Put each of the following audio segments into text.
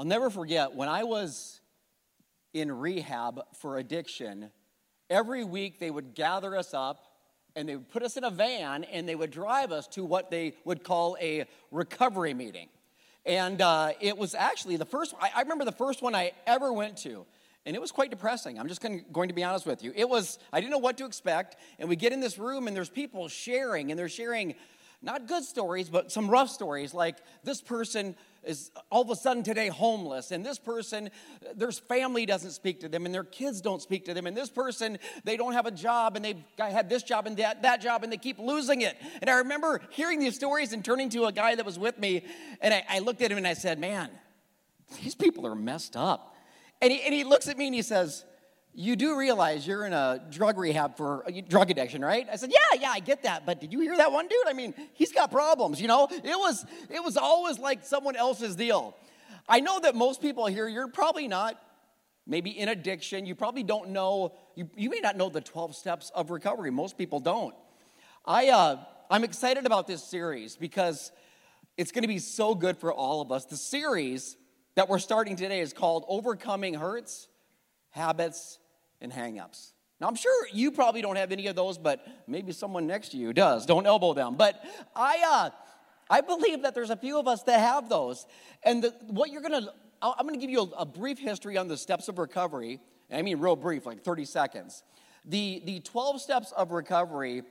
I'll never forget when I was in rehab for addiction, every week they would gather us up and they would put us in a van and they would drive us to what they would call a recovery meeting. And uh, it was actually the first, I, I remember the first one I ever went to. And it was quite depressing. I'm just going to be honest with you. It was, I didn't know what to expect. And we get in this room, and there's people sharing, and they're sharing not good stories, but some rough stories, like this person is all of a sudden today homeless, and this person, their family doesn't speak to them, and their kids don't speak to them, and this person, they don't have a job, and they've had this job and that, that job, and they keep losing it. And I remember hearing these stories and turning to a guy that was with me, and I, I looked at him and I said, Man, these people are messed up. And he, and he looks at me and he says, you do realize you're in a drug rehab for drug addiction, right? I said, yeah, yeah, I get that. But did you hear that one dude? I mean, he's got problems, you know? It was, it was always like someone else's deal. I know that most people here, you're probably not maybe in addiction. You probably don't know, you, you may not know the 12 steps of recovery. Most people don't. I, uh, I'm excited about this series because it's going to be so good for all of us. The series that we're starting today is called Overcoming Hurts, Habits, and hangups. Now, I'm sure you probably don't have any of those, but maybe someone next to you does. Don't elbow them. But I, uh, I believe that there's a few of us that have those. And the, what you're going to, I'm going to give you a, a, brief history on the steps of recovery. I mean, real brief, like 30 seconds. The, the 12 steps of recovery,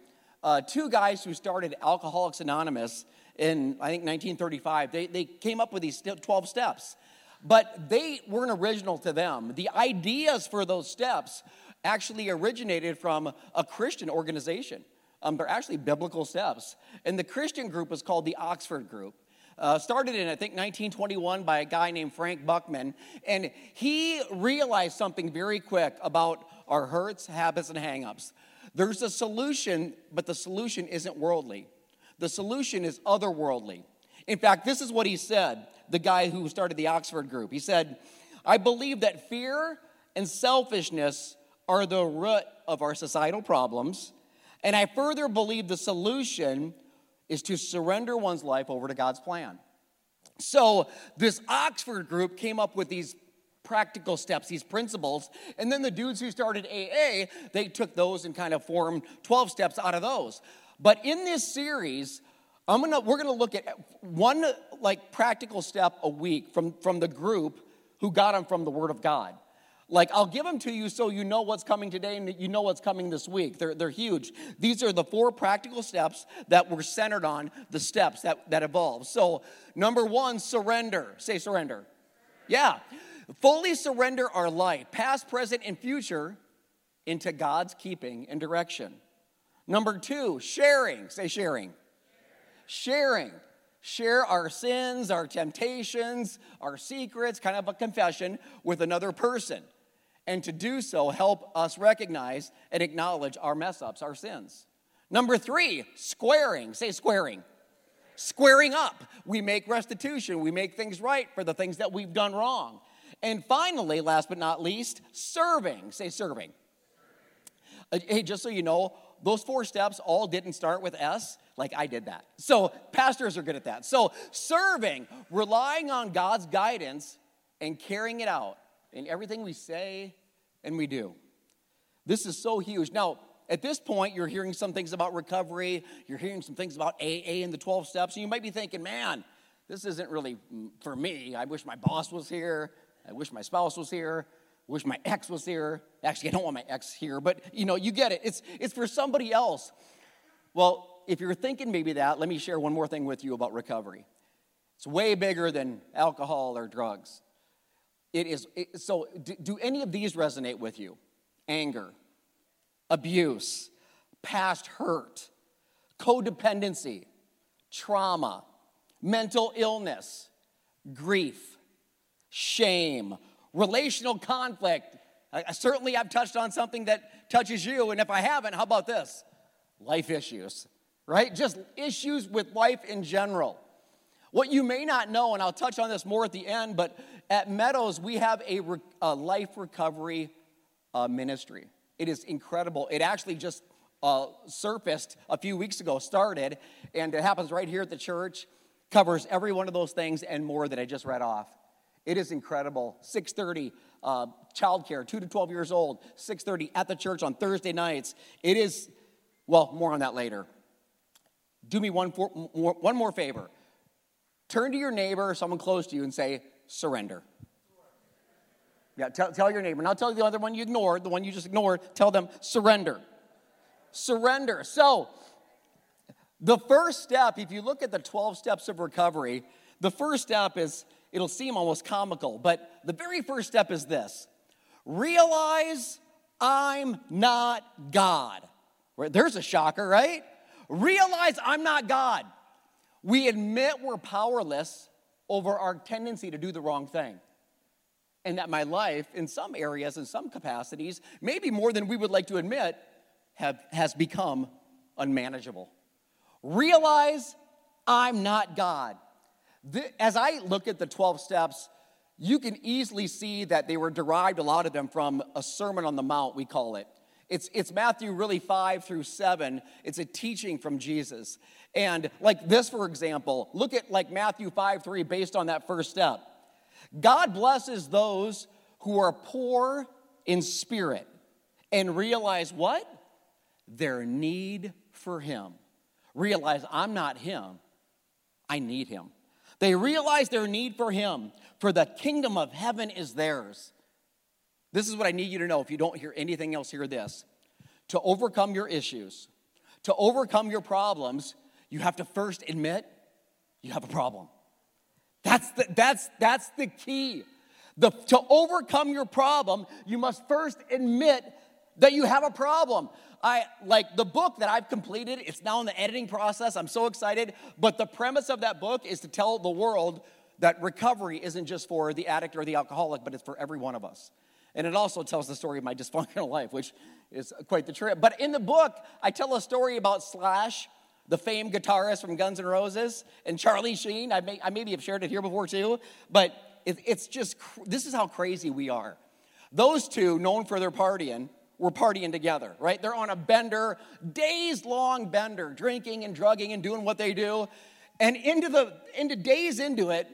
uh, two guys who started Alcoholics Anonymous in, I think, 1935, they, they came up with these 12 steps but they weren't original to them. The ideas for those steps actually originated from a Christian organization. Um, they're actually biblical steps. And the Christian group was called the Oxford Group. Uh, started in, I think, 1921 by a guy named Frank Buchman. And he realized something very quick about our hurts, habits, and hangups. There's a solution, but the solution isn't worldly. The solution is otherworldly. In fact, this is what he said the guy who started the Oxford group. He said, I believe that fear and selfishness are the root of our societal problems. And I further believe the solution is to surrender one's life over to God's plan. So, this Oxford group came up with these practical steps, these principles. And then the dudes who started AA, they took those and kind of formed 12 steps out of those. But in this series, I'm gonna, we're gonna look at one like practical step a week from, from the group who got them from the Word of God. Like, I'll give them to you so you know what's coming today and you know what's coming this week. They're, they're huge. These are the four practical steps that we're centered on, the steps that, that evolve. So, number one, surrender. Say surrender. Yeah. Fully surrender our life, past, present, and future, into God's keeping and direction. Number two, sharing. Say sharing sharing. Share our sins, our temptations, our secrets, kind of a confession with another person. And to do so, help us recognize and acknowledge our mess ups, our sins. Number three, squaring. Say squaring. Squaring up. We make restitution. We make things right for the things that we've done wrong. And finally, last but not least, serving. Say serving. Uh, hey, just so you know, those four steps all didn't start with S, like I did that. So, pastors are good at that. So, serving, relying on God's guidance and carrying it out in everything we say and we do. This is so huge. Now, at this point, you're hearing some things about recovery, you're hearing some things about AA and the 12 steps, and you might be thinking, man, this isn't really for me. I wish my boss was here. I wish my spouse was here wish my ex was here. Actually, I don't want my ex here, but you know, you get it. It's, it's for somebody else. Well, if you're thinking maybe that, let me share one more thing with you about recovery. It's way bigger than alcohol or drugs. It is, it, so, do, do any of these resonate with you? Anger, abuse, past hurt, codependency, trauma, mental illness, grief, shame, relational conflict. I, certainly I've touched on something that touches you, and if I haven't, how about this? Life issues, right? Just issues with life in general. What you may not know, and I'll touch on this more at the end, but at Meadows, we have a, re- a life recovery uh, ministry. It is incredible. It actually just uh, surfaced a few weeks ago, started, and it happens right here at the church, covers every one of those things and more that I just read off. It is incredible. 6:30 uh, childcare, 2 to 12 years old, 6:30 at the church on Thursday nights. It is well, more on that later. Do me one, for, one more favor. Turn to your neighbor, or someone close to you, and say, surrender. Yeah, tell, tell your neighbor. Now tell the other one you ignored, the one you just ignored, tell them, surrender. Surrender. So, the first step, if you look at the 12 steps of recovery, the first step is, it'll seem almost comical, but the very first step is this realize I'm not God. There's a shocker, right? Realize I'm not God. We admit we're powerless over our tendency to do the wrong thing. And that my life, in some areas, in some capacities, maybe more than we would like to admit, have, has become unmanageable. Realize I'm not God. As I look at the 12 steps, you can easily see that they were derived, a lot of them, from a Sermon on the Mount, we call it. It's, it's Matthew really 5 through 7. It's a teaching from Jesus. And like this, for example, look at like Matthew 5 3 based on that first step. God blesses those who are poor in spirit and realize what? Their need for Him. Realize I'm not Him, I need Him. They realize their need for Him, for the kingdom of heaven is theirs. This is what I need you to know. If you don't hear anything else, hear this. To overcome your issues, to overcome your problems, you have to first admit you have a problem. That's the, that's, that's the key. The, to overcome your problem, you must first admit that you have a problem. I like the book that I've completed, it's now in the editing process. I'm so excited. But the premise of that book is to tell the world that recovery isn't just for the addict or the alcoholic, but it's for every one of us. And it also tells the story of my dysfunctional life, which is quite the trip. But in the book, I tell a story about Slash, the famed guitarist from Guns N' Roses, and Charlie Sheen. I, may, I maybe have shared it here before too, but it, it's just, this is how crazy we are. Those two, known for their partying, were partying together, right? They're on a bender, days long bender, drinking and drugging and doing what they do. And into the into days into it,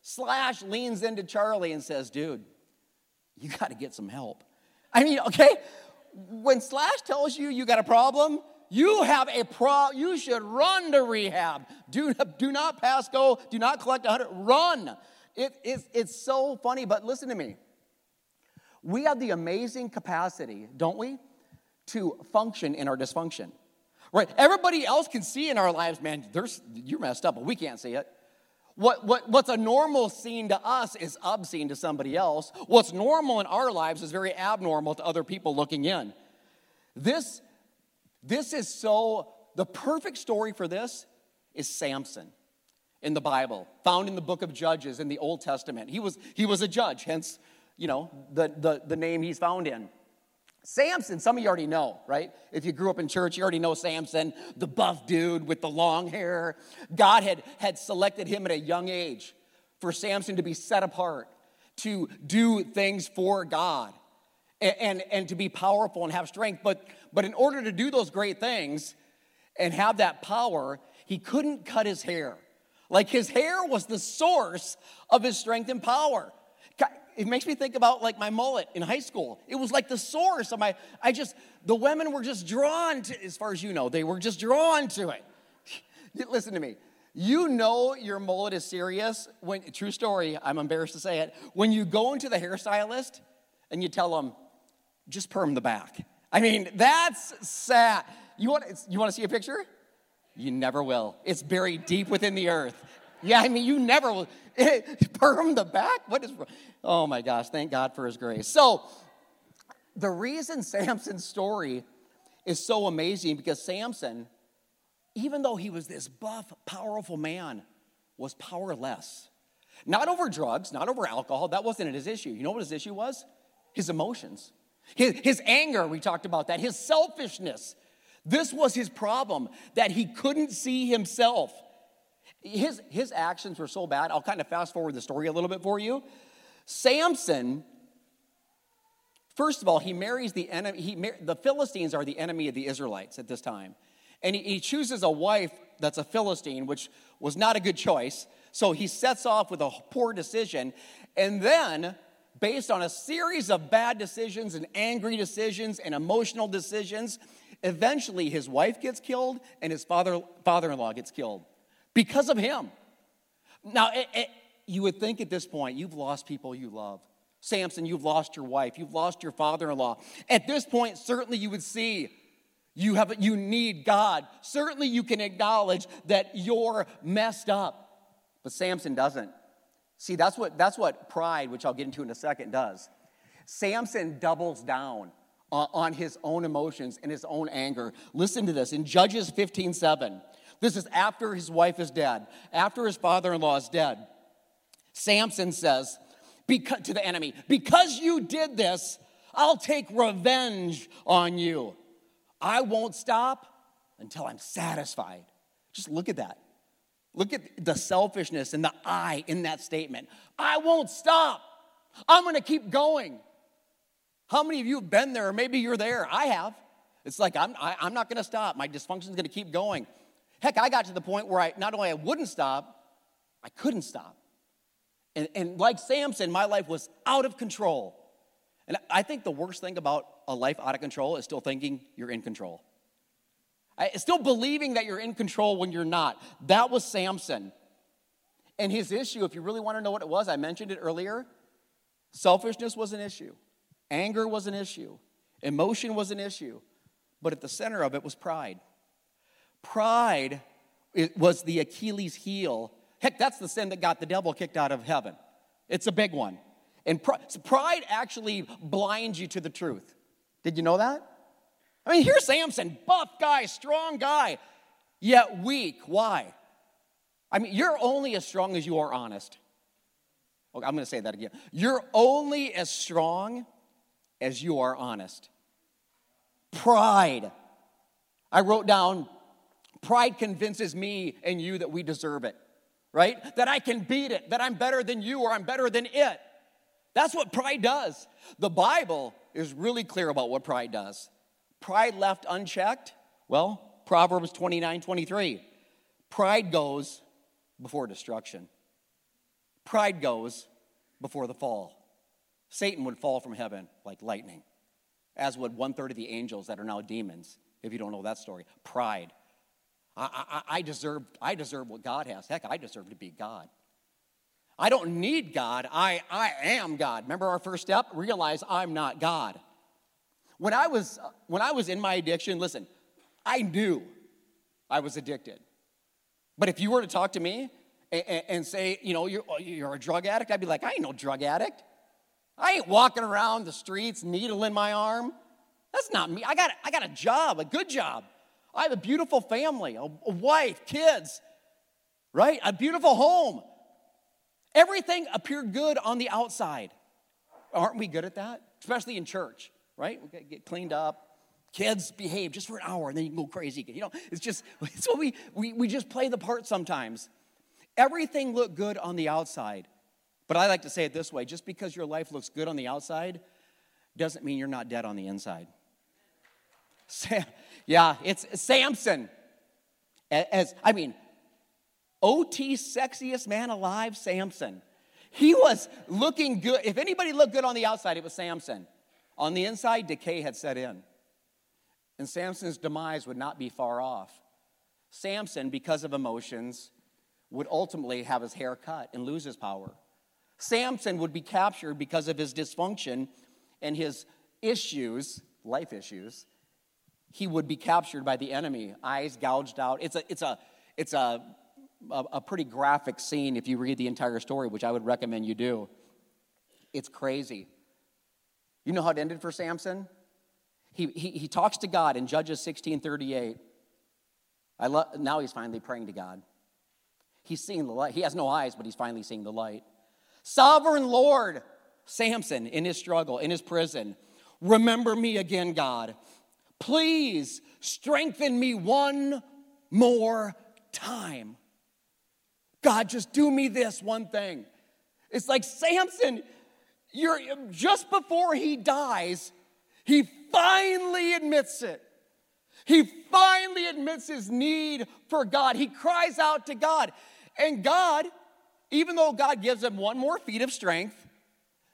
Slash leans into Charlie and says, dude, you got to get some help. I mean, okay, when Slash tells you you got a problem, you have a pro you should run to rehab. Do, do not pass go, do not collect a 100, run. It, it's, it's so funny, but listen to me. We have the amazing capacity, don't we, to function in our dysfunction. Right? Everybody else can see in our lives, man, there's, you're messed up, but we can't see it. What, what, what's a normal scene to us is obscene to somebody else. What's normal in our lives is very abnormal to other people looking in. This, this is so, the perfect story for this is Samson in the Bible, found in the book of Judges in the Old Testament. He was, he was a judge, hence, you know, the, the, the name he's found in. Samson, some of you already know, right? If you grew up in church, you already know Samson, the buff dude with the long hair. God had, had selected him at a young age for Samson to be set apart, to do things for God, and, and, and to be powerful and have strength. But, but in order to do those great things and have that power, he couldn't cut his hair. Like his hair was the source of his strength and power it makes me think about like my mullet in high school. It was like the source of my, I just, the women were just drawn to, as far as you know, they were just drawn to it. Listen to me. You know your mullet is serious when, true story, I'm embarrassed to say it, when you go into the hairstylist and you tell them, just perm the back. I mean, that's sad. You want, you want to see a picture? You never will. It's buried deep within the earth. Yeah, I mean, you never. Perm the back? What is, oh my gosh, thank God for his grace. So, the reason Samson's story is so amazing because Samson, even though he was this buff, powerful man, was powerless. Not over drugs, not over alcohol. That wasn't his issue. You know what his issue was? His emotions. His, his anger, we talked about that. His selfishness. This was his problem, that he couldn't see himself. His, his actions were so bad. I'll kind of fast forward the story a little bit for you. Samson, first of all, he marries the enemy. He, the Philistines are the enemy of the Israelites at this time. And he, he chooses a wife that's a Philistine, which was not a good choice. So he sets off with a poor decision. And then, based on a series of bad decisions and angry decisions and emotional decisions, eventually his wife gets killed and his father, father-in-law gets killed because of him. Now, it, it, you would think at this point, you've lost people you love. Samson, you've lost your wife, you've lost your father in law. At this point, certainly you would see you, have, you need God. Certainly you can acknowledge that you're messed up. But Samson doesn't. See, that's what, that's what pride, which I'll get into in a second, does. Samson doubles down on, on his own emotions and his own anger. Listen to this in Judges 15 7. This is after his wife is dead, after his father in law is dead. Samson says, to the enemy, Because you did this, I'll take revenge on you. I won't stop until I'm satisfied. Just look at that. Look at the selfishness and the I in that statement. I won't stop. I'm going to keep going. How many of you have been there? Or Maybe you're there. I have. It's like, I'm, I, am i am not going to stop. My dysfunction is going to keep going. Heck, I got to the point where I not only I wouldn't stop, I couldn't stop. And, and like Samson, my life was out of control. And I think the worst thing about a life out of control is still thinking you're in control. I, still believing that you're in control when you're not. That was Samson. And his issue, if you really want to know what it was, I mentioned it earlier selfishness was an issue, anger was an issue, emotion was an issue, but at the center of it was pride. Pride it was the Achilles heel Heck, that's the sin that got the devil kicked out of heaven. It's a big one. And pride actually blinds you to the truth. Did you know that? I mean, here's Samson, buff guy, strong guy, yet weak. Why? I mean, you're only as strong as you are honest. Okay, I'm going to say that again. You're only as strong as you are honest. Pride. I wrote down pride convinces me and you that we deserve it right? That I can beat it, that I'm better than you or I'm better than it. That's what pride does. The Bible is really clear about what pride does. Pride left unchecked, well, Proverbs 29 23. Pride goes before destruction, pride goes before the fall. Satan would fall from heaven like lightning, as would one third of the angels that are now demons, if you don't know that story. Pride. I, I, I, deserve, I deserve what God has. Heck, I deserve to be God. I don't need God. I, I am God. Remember our first step? Realize I'm not God. When I was when I was in my addiction, listen, I knew I was addicted. But if you were to talk to me and, and say, you know, you're, oh, you're a drug addict, I'd be like, I ain't no drug addict. I ain't walking around the streets, needle in my arm. That's not me. I got, I got a job, a good job. I have a beautiful family, a, wife, kids, right? A beautiful home. Everything appeared good on the outside. Aren't we good at that? Especially in church, right? We get cleaned up. Kids behave just for an hour and then you can go crazy. You know, it's just, it's what we, we, we just play the part sometimes. Everything looked good on the outside. But I like to say it this way just because your life looks good on the outside doesn't mean you're not dead on the inside. Yeah, it's Samson. As I mean, OT sexiest man alive, Samson. He was looking good. If anybody looked good on the outside, it was Samson. On the inside, decay had set in. And Samson's demise would not be far off. Samson, because of emotions, would ultimately have his hair cut and lose his power. Samson would be captured because of his dysfunction and his issues, life issues, he would be captured by the enemy, eyes gouged out. It's a, it's a, it's a, a, a pretty graphic scene if you read the entire story, which I would recommend you do. It's crazy. You know how it ended for Samson? He, he, he talks to God in Judges 16 38. I lo- now he's finally praying to God. He's seeing the light. He has no eyes, but he's finally seeing the light. Sovereign Lord, Samson in his struggle, in his prison, remember me again, God. Please strengthen me one more time. God, just do me this one thing. It's like Samson, you're just before he dies, he finally admits it. He finally admits his need for God. He cries out to God. And God, even though God gives him one more feat of strength,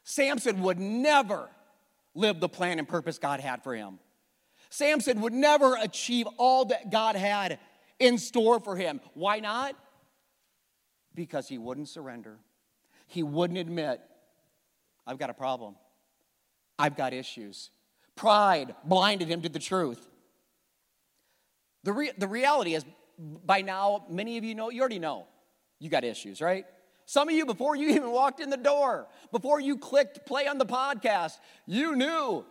Samson would never live the plan and purpose God had for him. Samson would never achieve all that God had in store for him. Why not? Because he wouldn't surrender. He wouldn't admit, I've got a problem. I've got issues. Pride blinded him to the truth. The, re- the reality is, by now, many of you know, you already know you got issues, right? Some of you, before you even walked in the door, before you clicked play on the podcast, you knew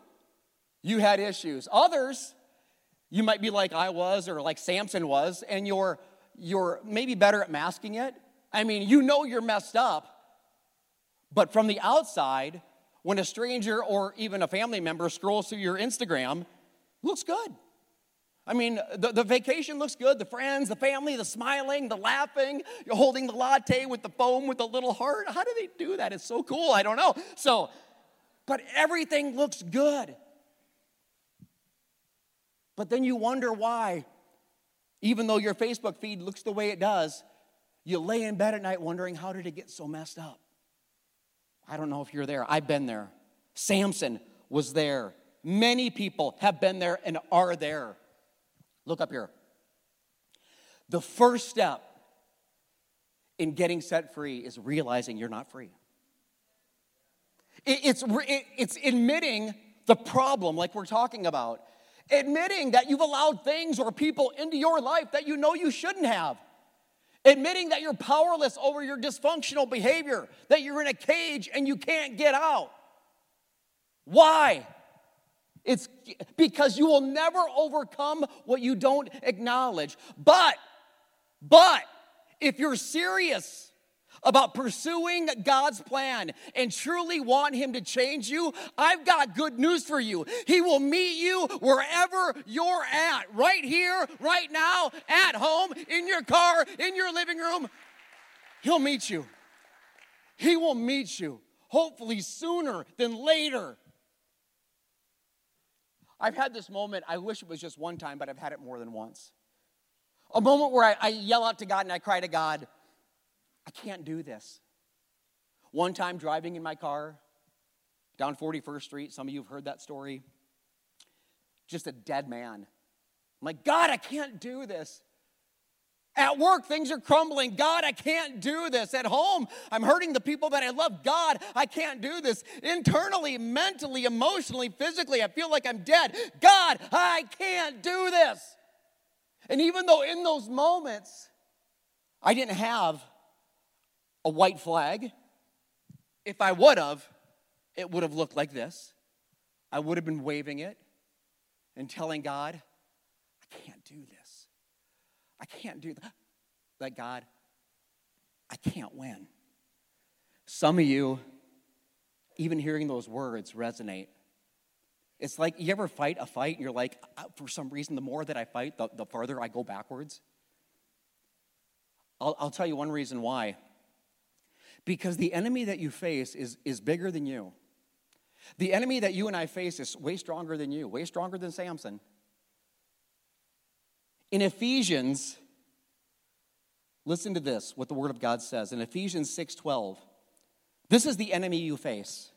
you had issues. Others, you might be like I was or like Samson was, and you're, you're maybe better at masking it. I mean, you know you're messed up, but from the outside, when a stranger or even a family member scrolls through your Instagram, looks good. I mean, the, the vacation looks good, the friends, the family, the smiling, the laughing, you're holding the latte with the foam with the little heart. How do they do that? It's so cool. I don't know. So, but everything looks good. But then you wonder why, even though your Facebook feed looks the way it does, you lay in bed at night wondering, how did it get so messed up? I don't know if you're there. I've been there. Samson was there. Many people have been there and are there. Look up here. The first step in getting set free is realizing you're not free. It's, it's admitting the problem, like we're talking about, admitting that you've allowed things or people into your life that you know you shouldn't have. Admitting that you're powerless over your dysfunctional behavior, that you're in a cage and you can't get out. Why? It's because you will never overcome what you don't acknowledge. But, but, if you're serious about pursuing God's plan and truly want Him to change you, I've got good news for you. He will meet you wherever you're at, right here, right now, at home, in your car, in your living room. He'll meet you. He will meet you, hopefully sooner than later. I've had this moment, I wish it was just one time, but I've had it more than once. A moment where I, I yell out to God and I cry to God, I can't do this. One time driving in my car down 41st Street, some of you have heard that story, just a dead man. I'm like, God, I can't do this. At work, things are crumbling. God, I can't do this. At home, I'm hurting the people that I love. God, I can't do this. Internally, mentally, emotionally, physically, I feel like I'm dead. God, I can't do this. And even though in those moments, I didn't have a white flag, if I would have, it would have looked like this. I would have been waving it and telling God, I can't do this. I can't do that. Like, God, I can't win. Some of you, even hearing those words resonate. It's like you ever fight a fight and you're like, for some reason, the more that I fight, the, the farther I go backwards. I'll, I'll tell you one reason why. Because the enemy that you face is, is bigger than you. The enemy that you and I face is way stronger than you, way stronger than Samson. In Ephesians, listen to this, what the Word of God says. In Ephesians 6:12, this is the enemy you face.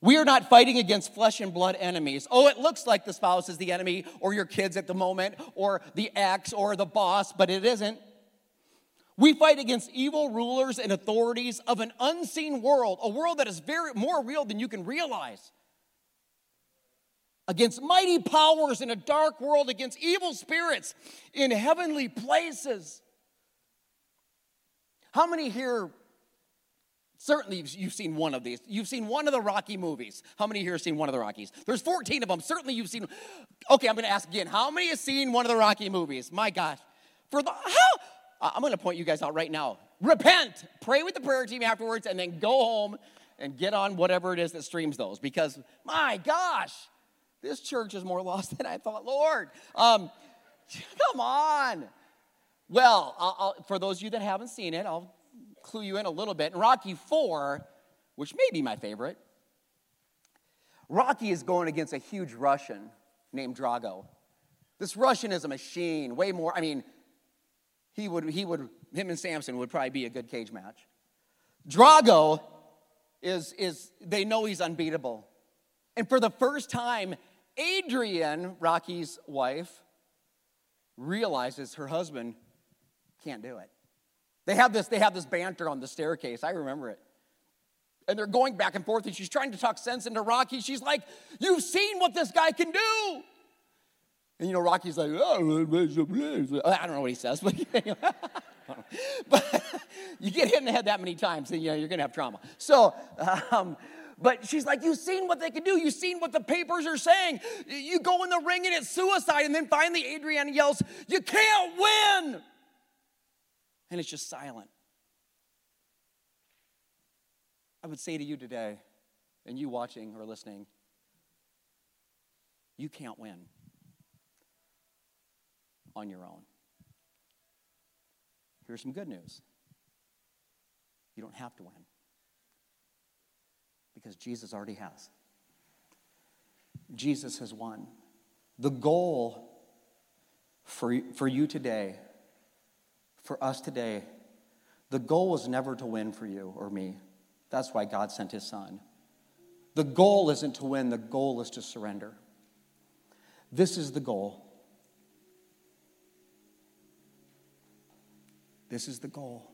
We are not fighting against flesh and blood enemies. Oh, it looks like the spouse is the enemy, or your kids at the moment, or the ex, or the boss, but it isn't. We fight against evil rulers and authorities of an unseen world, a world that is very more real than you can realize against mighty powers in a dark world, against evil spirits in heavenly places. How many here, certainly you've seen one of these, you've seen one of the Rocky movies. How many here have seen one of the Rockies? There's 14 of them. Certainly you've seen, okay, I'm gonna ask again. How many have seen one of the Rocky movies? My gosh. For the, how? I'm gonna point you guys out right now. Repent, pray with the prayer team afterwards, and then go home and get on whatever it is that streams those because my gosh this church is more lost than I thought, Lord. Um, come on. Well, I'll, I'll, for those of you that haven't seen it, I'll clue you in a little bit. In Rocky 4, which may be my favorite, Rocky is going against a huge Russian named Drago. This Russian is a machine, way more, I mean, he would, he would, him and Samson would probably be a good cage match. Drago is, is they know he's unbeatable. And for the first time, Adrian, Rocky's wife, realizes her husband can't do it. They have this, they have this banter on the staircase. I remember it. And they're going back and forth, and she's trying to talk sense into Rocky. She's like, You've seen what this guy can do. And you know, Rocky's like, oh, I don't know what he says, but, but you get hit in the head that many times, and you know, you're gonna have trauma. So, um, but she's like, You've seen what they can do. You've seen what the papers are saying. You go in the ring and it's suicide. And then finally, Adriana yells, You can't win. And it's just silent. I would say to you today, and you watching or listening, you can't win on your own. Here's some good news you don't have to win because Jesus already has. Jesus has won. The goal for, for you today, for us today, the goal was never to win for you or me. That's why God sent his son. The goal isn't to win, the goal is to surrender. This is the goal. This is the goal.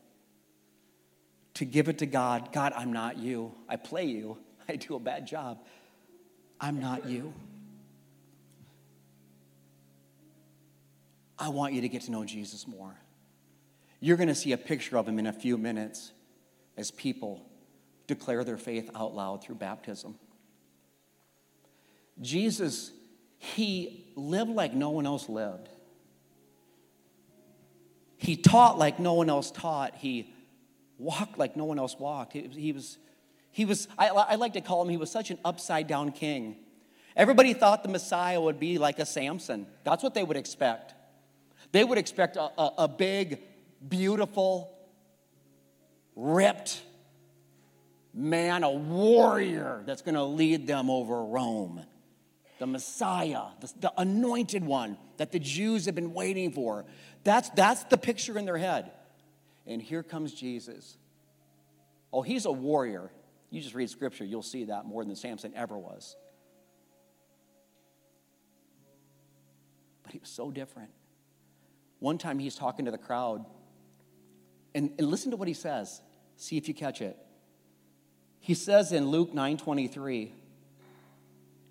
To give it to God. God, I'm not you. I play you. I do a bad job. I'm not you. I want you to get to know Jesus more. You're going to see a picture of him in a few minutes as people declare their faith out loud through baptism. Jesus, he lived like no one else lived. He taught like no one else taught. He walked like no one else walked. He, he was, he was I, I like to call him, he was such an upside down king. Everybody thought the Messiah would be like a Samson. That's what they would expect. They would expect a, a, a big, beautiful, ripped, man, a warrior that's going to lead them over Rome. The Messiah, the, the, anointed one that the Jews have been waiting for. That's, that's the picture in their head. And here comes Jesus. Oh, he's a warrior. You just read scripture, you'll see that more than Samson ever was. But he was so different. One time he's talking to the crowd, and, and listen to what he says. See if you catch it. He says in Luke 9:23,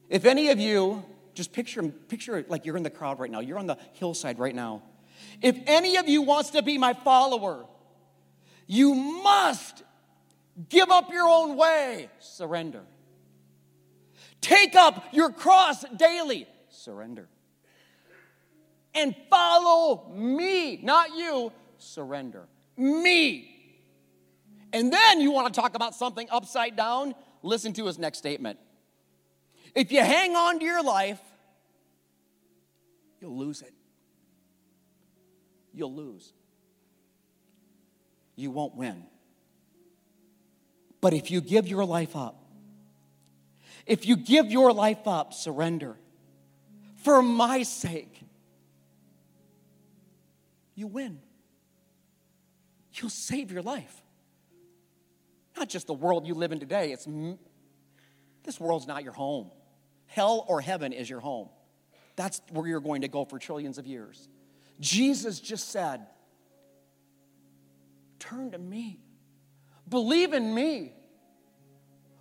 if any of you, just picture, picture like you're in the crowd right now, you're on the hillside right now. If any of you wants to be my follower, you must give up your own way, surrender. Take up your cross daily, surrender. And follow me, not you, surrender. Me. And then you want to talk about something upside down? Listen to his next statement. If you hang on to your life, you'll lose it. You'll lose. You won't win. But if you give your life up, if you give your life up, surrender, for my sake, you win. You'll save your life. Not just the world you live in today, it's this world's not your home. Hell or heaven is your home. That's where you're going to go for trillions of years. Jesus just said, Turn to me, believe in me,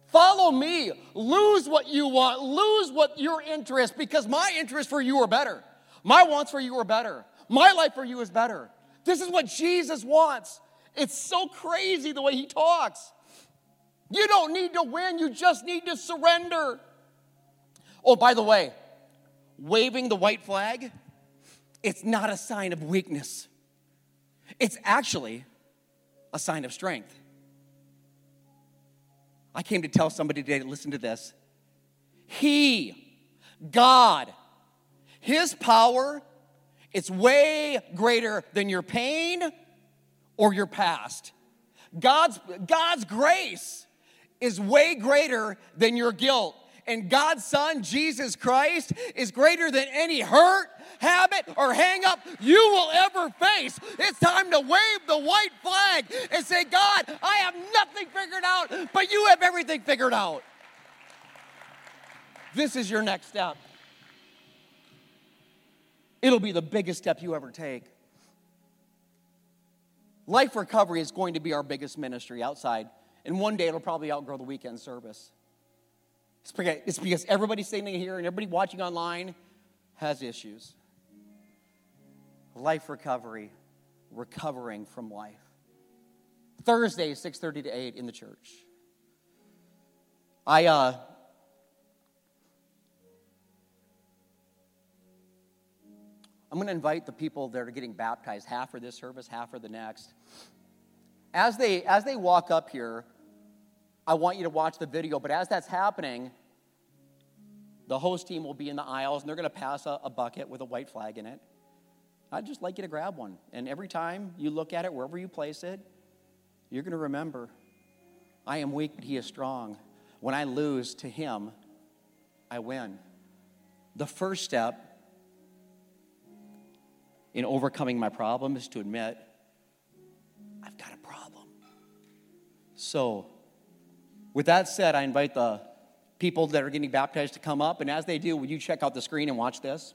follow me, lose what you want, lose what your interest, because my interest for you are better. My wants for you are better. My life for you is better. This is what Jesus wants. It's so crazy the way he talks. You don't need to win, you just need to surrender. Oh, by the way, waving the white flag, it's not a sign of weakness. It's actually a sign of strength. I came to tell somebody today to listen to this. He, God, His power, it's way greater than your pain or your past. God's, God's grace is way greater than your guilt. And God's Son, Jesus Christ, is greater than any hurt, habit, or hang up you will ever face. It's time to wave the white flag and say, God, I have nothing figured out, but you have everything figured out. This is your next step. It'll be the biggest step you ever take. Life recovery is going to be our biggest ministry outside, and one day it'll probably outgrow the weekend service. It's because, everybody sitting here and everybody watching online has issues. Life recovery, recovering from life. Thursday, 6:30 to 8 in the church. I uh, I'm going to invite the people that are getting baptized, half for this service, half for the next. As they, as they walk up here, I want you to watch the video, but as that's happening, the host team will be in the aisles and they're going to pass a, a bucket with a white flag in it. I'd just like you to grab one. And every time you look at it, wherever you place it, you're going to remember I am weak, but He is strong. When I lose to Him, I win. The first step in overcoming my problem is to admit I've got a problem. So, with that said, I invite the people that are getting baptized to come up, and as they do, would you check out the screen and watch this?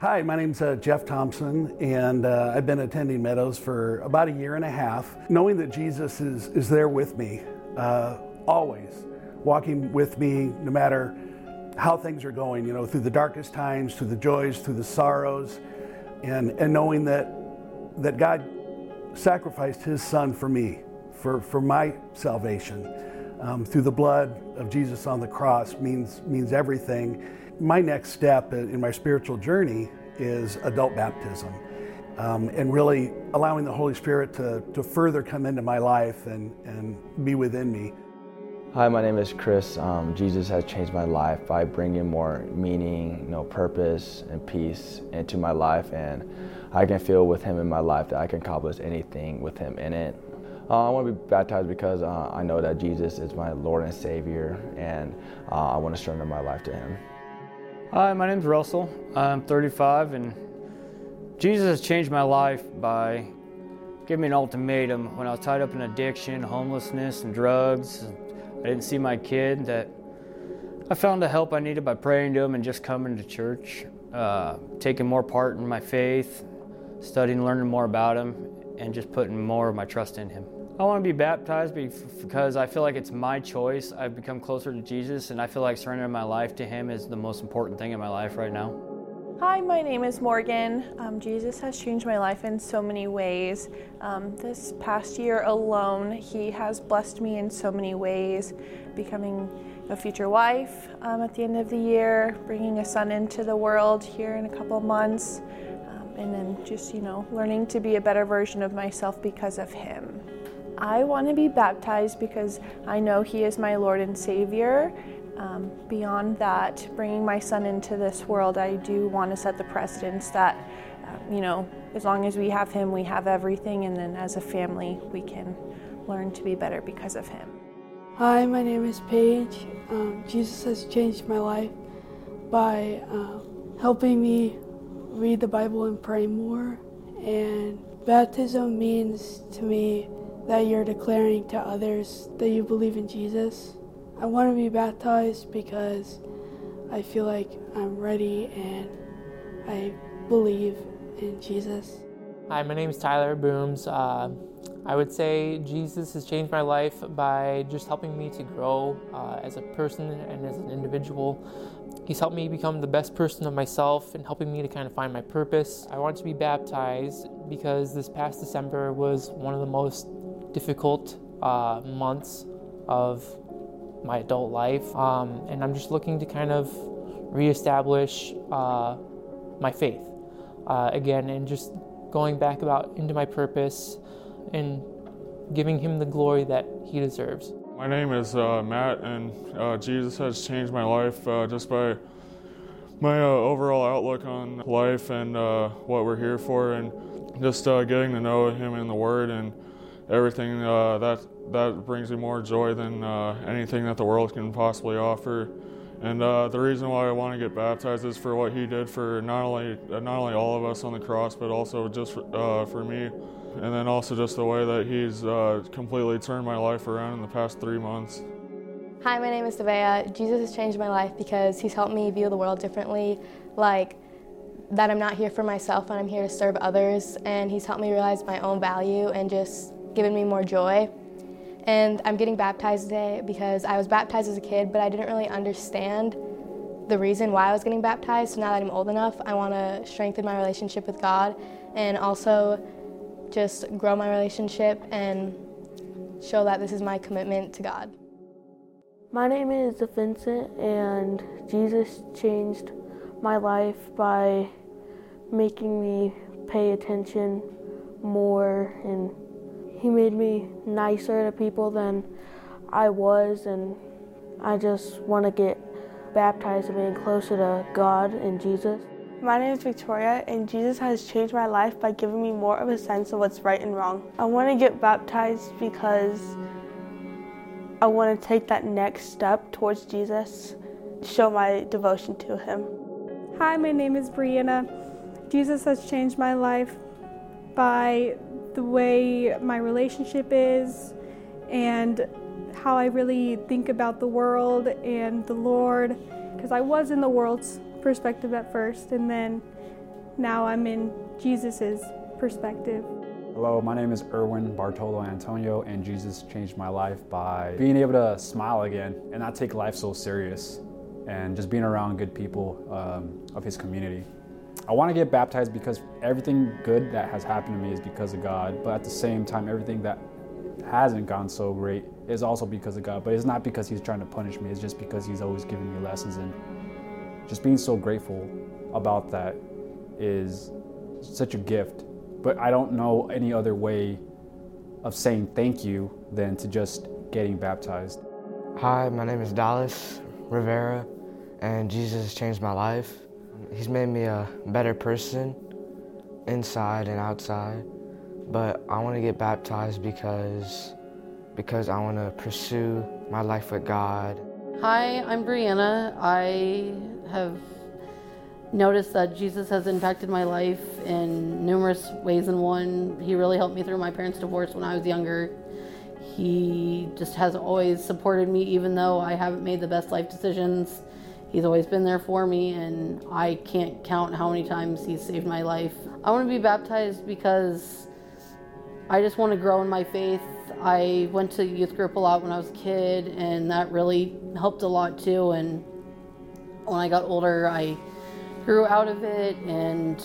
Hi, my name's uh, Jeff Thompson, and uh, I've been attending Meadows for about a year and a half. Knowing that Jesus is, is there with me, uh, always, walking with me no matter how things are going, you know, through the darkest times, through the joys, through the sorrows and, and knowing that, that God sacrificed his son for me, for, for my salvation. Um, through the blood of Jesus on the cross means, means everything. My next step in my spiritual journey is adult baptism um, and really allowing the Holy Spirit to, to further come into my life and, and be within me. Hi, my name is Chris. Um, Jesus has changed my life by bringing more meaning, you know, purpose, and peace into my life, and I can feel with Him in my life that I can accomplish anything with Him in it. Uh, I want to be baptized because uh, I know that Jesus is my Lord and Savior, and uh, I want to surrender my life to Him. Hi, my name is Russell. I'm 35, and Jesus has changed my life by giving me an ultimatum when I was tied up in addiction, homelessness, and drugs. I didn't see my kid that I found the help I needed by praying to him and just coming to church, uh, taking more part in my faith, studying, learning more about him, and just putting more of my trust in him. I want to be baptized because I feel like it's my choice. I've become closer to Jesus, and I feel like surrendering my life to him is the most important thing in my life right now. Hi, my name is Morgan. Um, Jesus has changed my life in so many ways. Um, this past year alone, He has blessed me in so many ways, becoming a future wife um, at the end of the year, bringing a son into the world here in a couple months, um, and then just, you know, learning to be a better version of myself because of Him. I want to be baptized because I know He is my Lord and Savior um, beyond that, bringing my son into this world, I do want to set the precedence that, uh, you know, as long as we have him, we have everything, and then as a family, we can learn to be better because of him. Hi, my name is Paige. Um, Jesus has changed my life by uh, helping me read the Bible and pray more. And baptism means to me that you're declaring to others that you believe in Jesus I want to be baptized because I feel like I'm ready and I believe in Jesus. Hi, my name is Tyler Booms. Uh, I would say Jesus has changed my life by just helping me to grow uh, as a person and as an individual. He's helped me become the best person of myself and helping me to kind of find my purpose. I wanted to be baptized because this past December was one of the most difficult uh, months of my adult life. Um, and I'm just looking to kind of reestablish uh, my faith uh, again and just going back about into my purpose and giving him the glory that he deserves. My name is uh, Matt, and uh, Jesus has changed my life uh, just by my uh, overall outlook on life and what we're here for, and just getting to know Him in the Word and everything that that brings me more joy than uh, anything that the world can possibly offer. And uh, the reason why I want to get baptized is for what he did for not only uh, not only all of us on the cross, but also just for, uh, for me. And then also just the way that he's uh, completely turned my life around in the past three months. Hi, my name is Devea. Jesus has changed my life because he's helped me view the world differently. Like, that I'm not here for myself and I'm here to serve others. And he's helped me realize my own value and just given me more joy. And I'm getting baptized today because I was baptized as a kid, but I didn't really understand the reason why I was getting baptized. So now that I'm old enough, I want to strengthen my relationship with God and also just grow my relationship and show that this is my commitment to God. My name is Vincent, and Jesus changed my life by making me pay attention more and he made me nicer to people than I was and I just want to get baptized and being closer to God and Jesus. My name is Victoria, and Jesus has changed my life by giving me more of a sense of what's right and wrong. I want to get baptized because I want to take that next step towards Jesus, show my devotion to Him. Hi, my name is Brianna. Jesus has changed my life by the way my relationship is and how I really think about the world and the Lord. Because I was in the world's perspective at first, and then now I'm in Jesus's perspective. Hello, my name is Erwin Bartolo Antonio, and Jesus changed my life by being able to smile again and not take life so serious, and just being around good people um, of his community. I want to get baptized because everything good that has happened to me is because of God, but at the same time, everything that hasn't gone so great is also because of God. But it's not because He's trying to punish me, it's just because He's always giving me lessons. And just being so grateful about that is such a gift. But I don't know any other way of saying thank you than to just getting baptized. Hi, my name is Dallas Rivera, and Jesus changed my life. He's made me a better person inside and outside. But I want to get baptized because because I want to pursue my life with God. Hi, I'm Brianna. I have noticed that Jesus has impacted my life in numerous ways. In one, he really helped me through my parents' divorce when I was younger. He just has always supported me, even though I haven't made the best life decisions. He's always been there for me, and I can't count how many times he's saved my life. I want to be baptized because I just want to grow in my faith. I went to youth group a lot when I was a kid, and that really helped a lot too. And when I got older, I grew out of it, and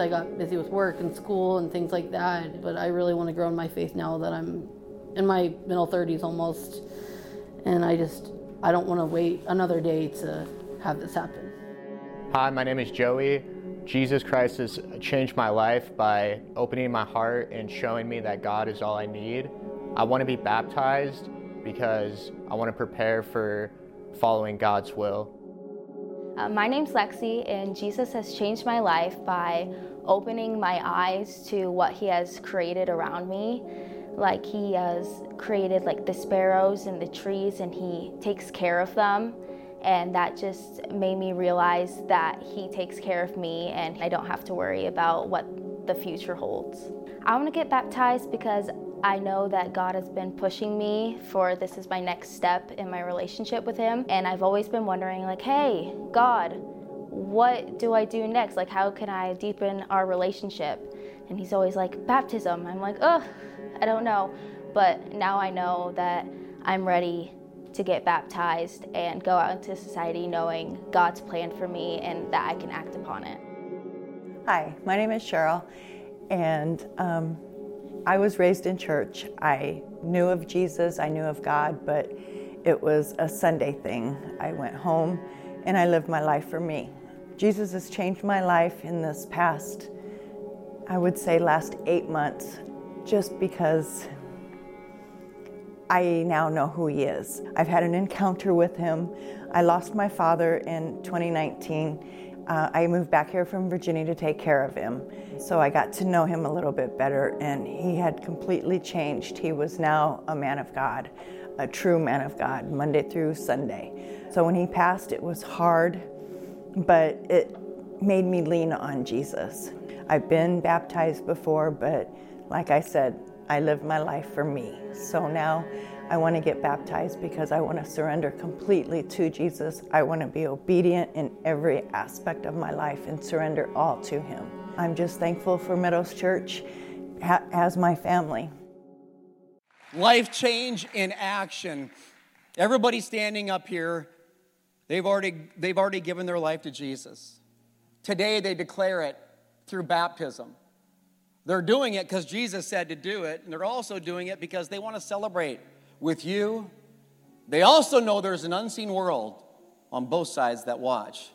I got busy with work and school and things like that. But I really want to grow in my faith now that I'm in my middle 30s almost, and I just I don't want to wait another day to have this happen. Hi, my name is Joey. Jesus Christ has changed my life by opening my heart and showing me that God is all I need. I want to be baptized because I want to prepare for following God's will. Uh, my name's Lexi, and Jesus has changed my life by opening my eyes to what He has created around me. Like He has created like the sparrows and the trees, and He takes care of them and that just made me realize that he takes care of me and I don't have to worry about what the future holds. I want to get baptized because I know that God has been pushing me for this is my next step in my relationship with him and I've always been wondering like, "Hey, God, what do I do next? Like how can I deepen our relationship?" And he's always like, "Baptism." I'm like, "Oh, I don't know." But now I know that I'm ready to get baptized and go out into society knowing God's plan for me and that I can act upon it. Hi, my name is Cheryl, and um, I was raised in church. I knew of Jesus, I knew of God, but it was a Sunday thing. I went home and I lived my life for me. Jesus has changed my life in this past, I would say, last eight months, just because I now know who he is. I've had an encounter with him. I lost my father in 2019 uh, I moved back here from Virginia to take care of him. So I got to know him a little bit better, and he had completely changed. He was now a man of God, a true man of God, Monday through Sunday. So when he passed, it was hard, but it made me lean on Jesus. I've been baptized before, but like I said, I lived my life for me. So now I want to get baptized because I want to surrender completely to Jesus. I want to be obedient in every aspect of my life and surrender all to Him. I'm just thankful for Meadows Church as my family. Life change in action. Everybody standing up here, they've already, they've already given their life to Jesus. Today they declare it through baptism. They're doing it because Jesus said to do it, and they're also doing it because they want to celebrate with you. They also know there's an unseen world on both sides that watch.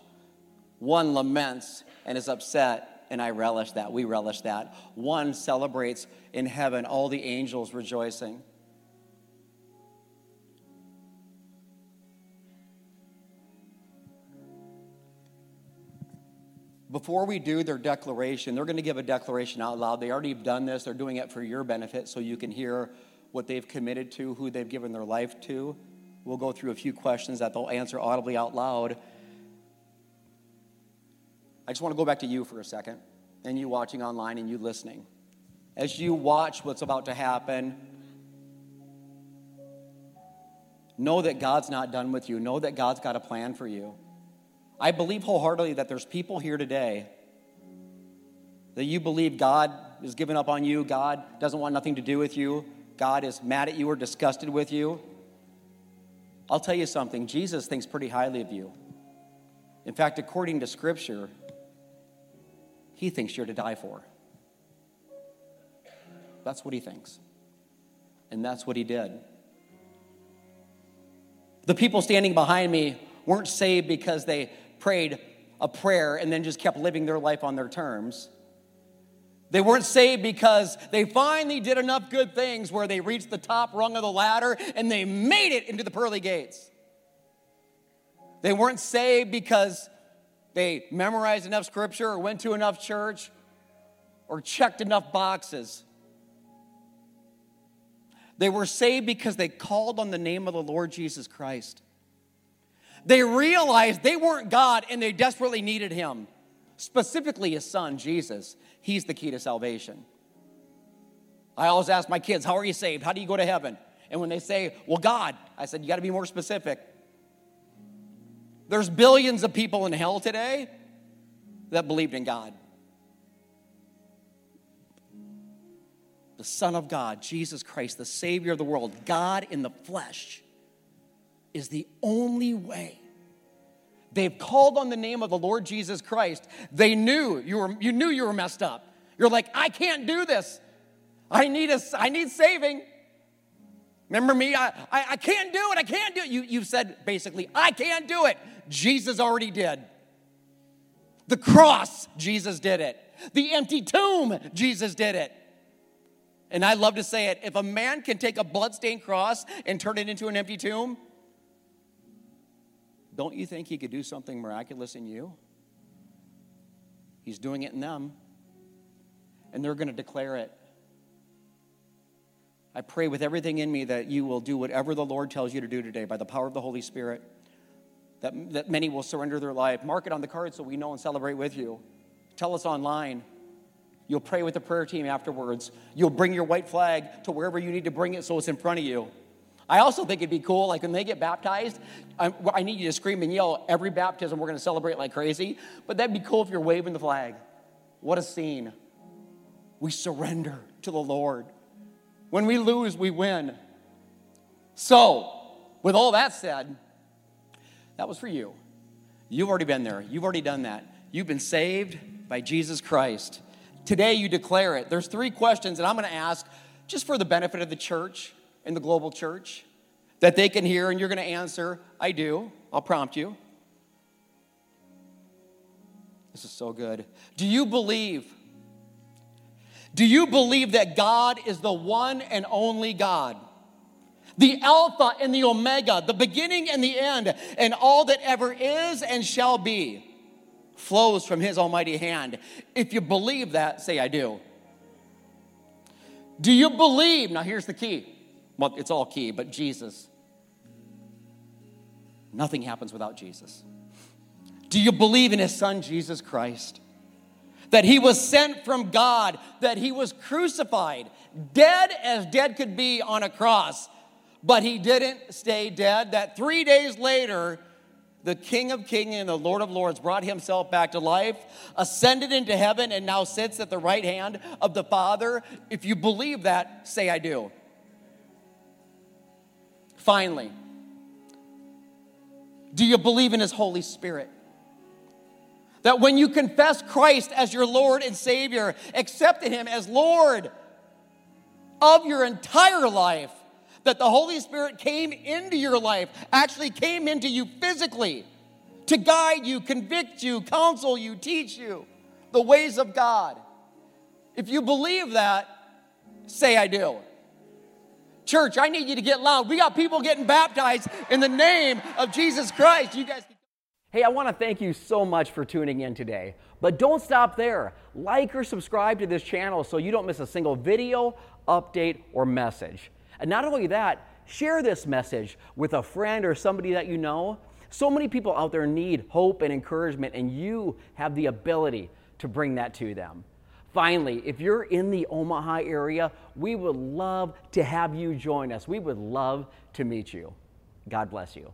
One laments and is upset, and I relish that. We relish that. One celebrates in heaven, all the angels rejoicing. Before we do their declaration, they're going to give a declaration out loud. They already have done this, they're doing it for your benefit so you can hear what they've committed to, who they've given their life to. We'll go through a few questions that they'll answer audibly out loud. I just want to go back to you for a second, and you watching online and you listening. As you watch what's about to happen, know that God's not done with you. Know that God's got a plan for you. I believe wholeheartedly that there's people here today that you believe God is giving up on you, God doesn't want nothing to do with you. God is mad at you or disgusted with you, I'll tell you something Jesus thinks pretty highly of you. In fact, according to Scripture, he thinks you're to die for. That's what he thinks. And that's what he did. The people standing behind me weren't saved because they prayed a prayer and then just kept living their life on their terms. They weren't saved because they finally did enough good things where they reached the top rung of the ladder and they made it into the pearly gates. They weren't saved because they memorized enough scripture or went to enough church or checked enough boxes. They were saved because they called on the name of the Lord Jesus Christ. They realized they weren't God and they desperately needed Him, specifically His Son, Jesus. He's the key to salvation. I always ask my kids, How are you saved? How do you go to heaven? And when they say, Well, God, I said, You got to be more specific. There's billions of people in hell today that believed in God. The Son of God, Jesus Christ, the Savior of the world, God in the flesh, is the only way They've called on the name of the Lord Jesus Christ. They knew you were you knew you were messed up. You're like, I can't do this. I need a I need saving. Remember me? I, I, I can't do it. I can't do it. You, you said basically, I can't do it. Jesus already did. The cross, Jesus did it. The empty tomb, Jesus did it. And I love to say it if a man can take a bloodstained cross and turn it into an empty tomb, don't you think He could do something miraculous in you? He's doing it in them, and they're going to declare it. I pray with everything in me that you will do whatever the Lord tells you to do today by the power of the Holy Spirit, that, that many will surrender their life. Mark it on the card so we know and celebrate with you. Tell us online. You'll pray with the prayer team afterwards. You'll bring your white flag to wherever you need to bring it so it's in front of you. I also think it'd be cool, like when they get baptized, I, I need you to scream and yell every baptism. We're going to celebrate like crazy. But that'd be cool if you're waving the flag. What a scene. We surrender to the Lord. When we lose, we win. So, with all that said, that was for you. You've already been there. You've already done that. You've been saved by Jesus Christ. Today, you declare it. There's three questions that I'm going to ask just for the benefit of the church in the global church that they can hear, and you're going to answer, I do. I'll prompt you. This is so good. Do you believe? Do you believe that God is the one and only God? The Alpha and the Omega, the beginning and the end, and all that ever is and shall be. flows from his almighty hand. If you believe that, say, I do. Do you believe? Now, here's the key. Well, it's all key, but Jesus. Nothing happens without Jesus. Do you believe in his son, Jesus Christ? That he was sent from God, that he was crucified, dead as dead could be on a cross, but he didn't stay dead. That three days later, the King of Kings and the Lord of Lords brought himself back to life, ascended into heaven, and now sits at the right hand of the Father. If you believe that, say, I do. Finally, do you believe in His Holy Spirit? That when you confess Christ as your Lord and Savior, accepted Him as Lord of your entire life, that the Holy Spirit came into your life, actually came into you physically to guide you, convict you, counsel you, teach you the ways of God. If you believe that, say, I do. Church, I need you to get loud. We got people getting baptized in the name of Jesus Christ. You guys. Hey, I want to thank you so much for tuning in today. But don't stop there. Like or subscribe to this channel so you don't miss a single video, update, or message. And not only that, share this message with a friend or somebody that you know. So many people out there need hope and encouragement, and you have the ability to bring that to them. Finally, if you're in the Omaha area, we would love to have you join us. We would love to meet you. God bless you.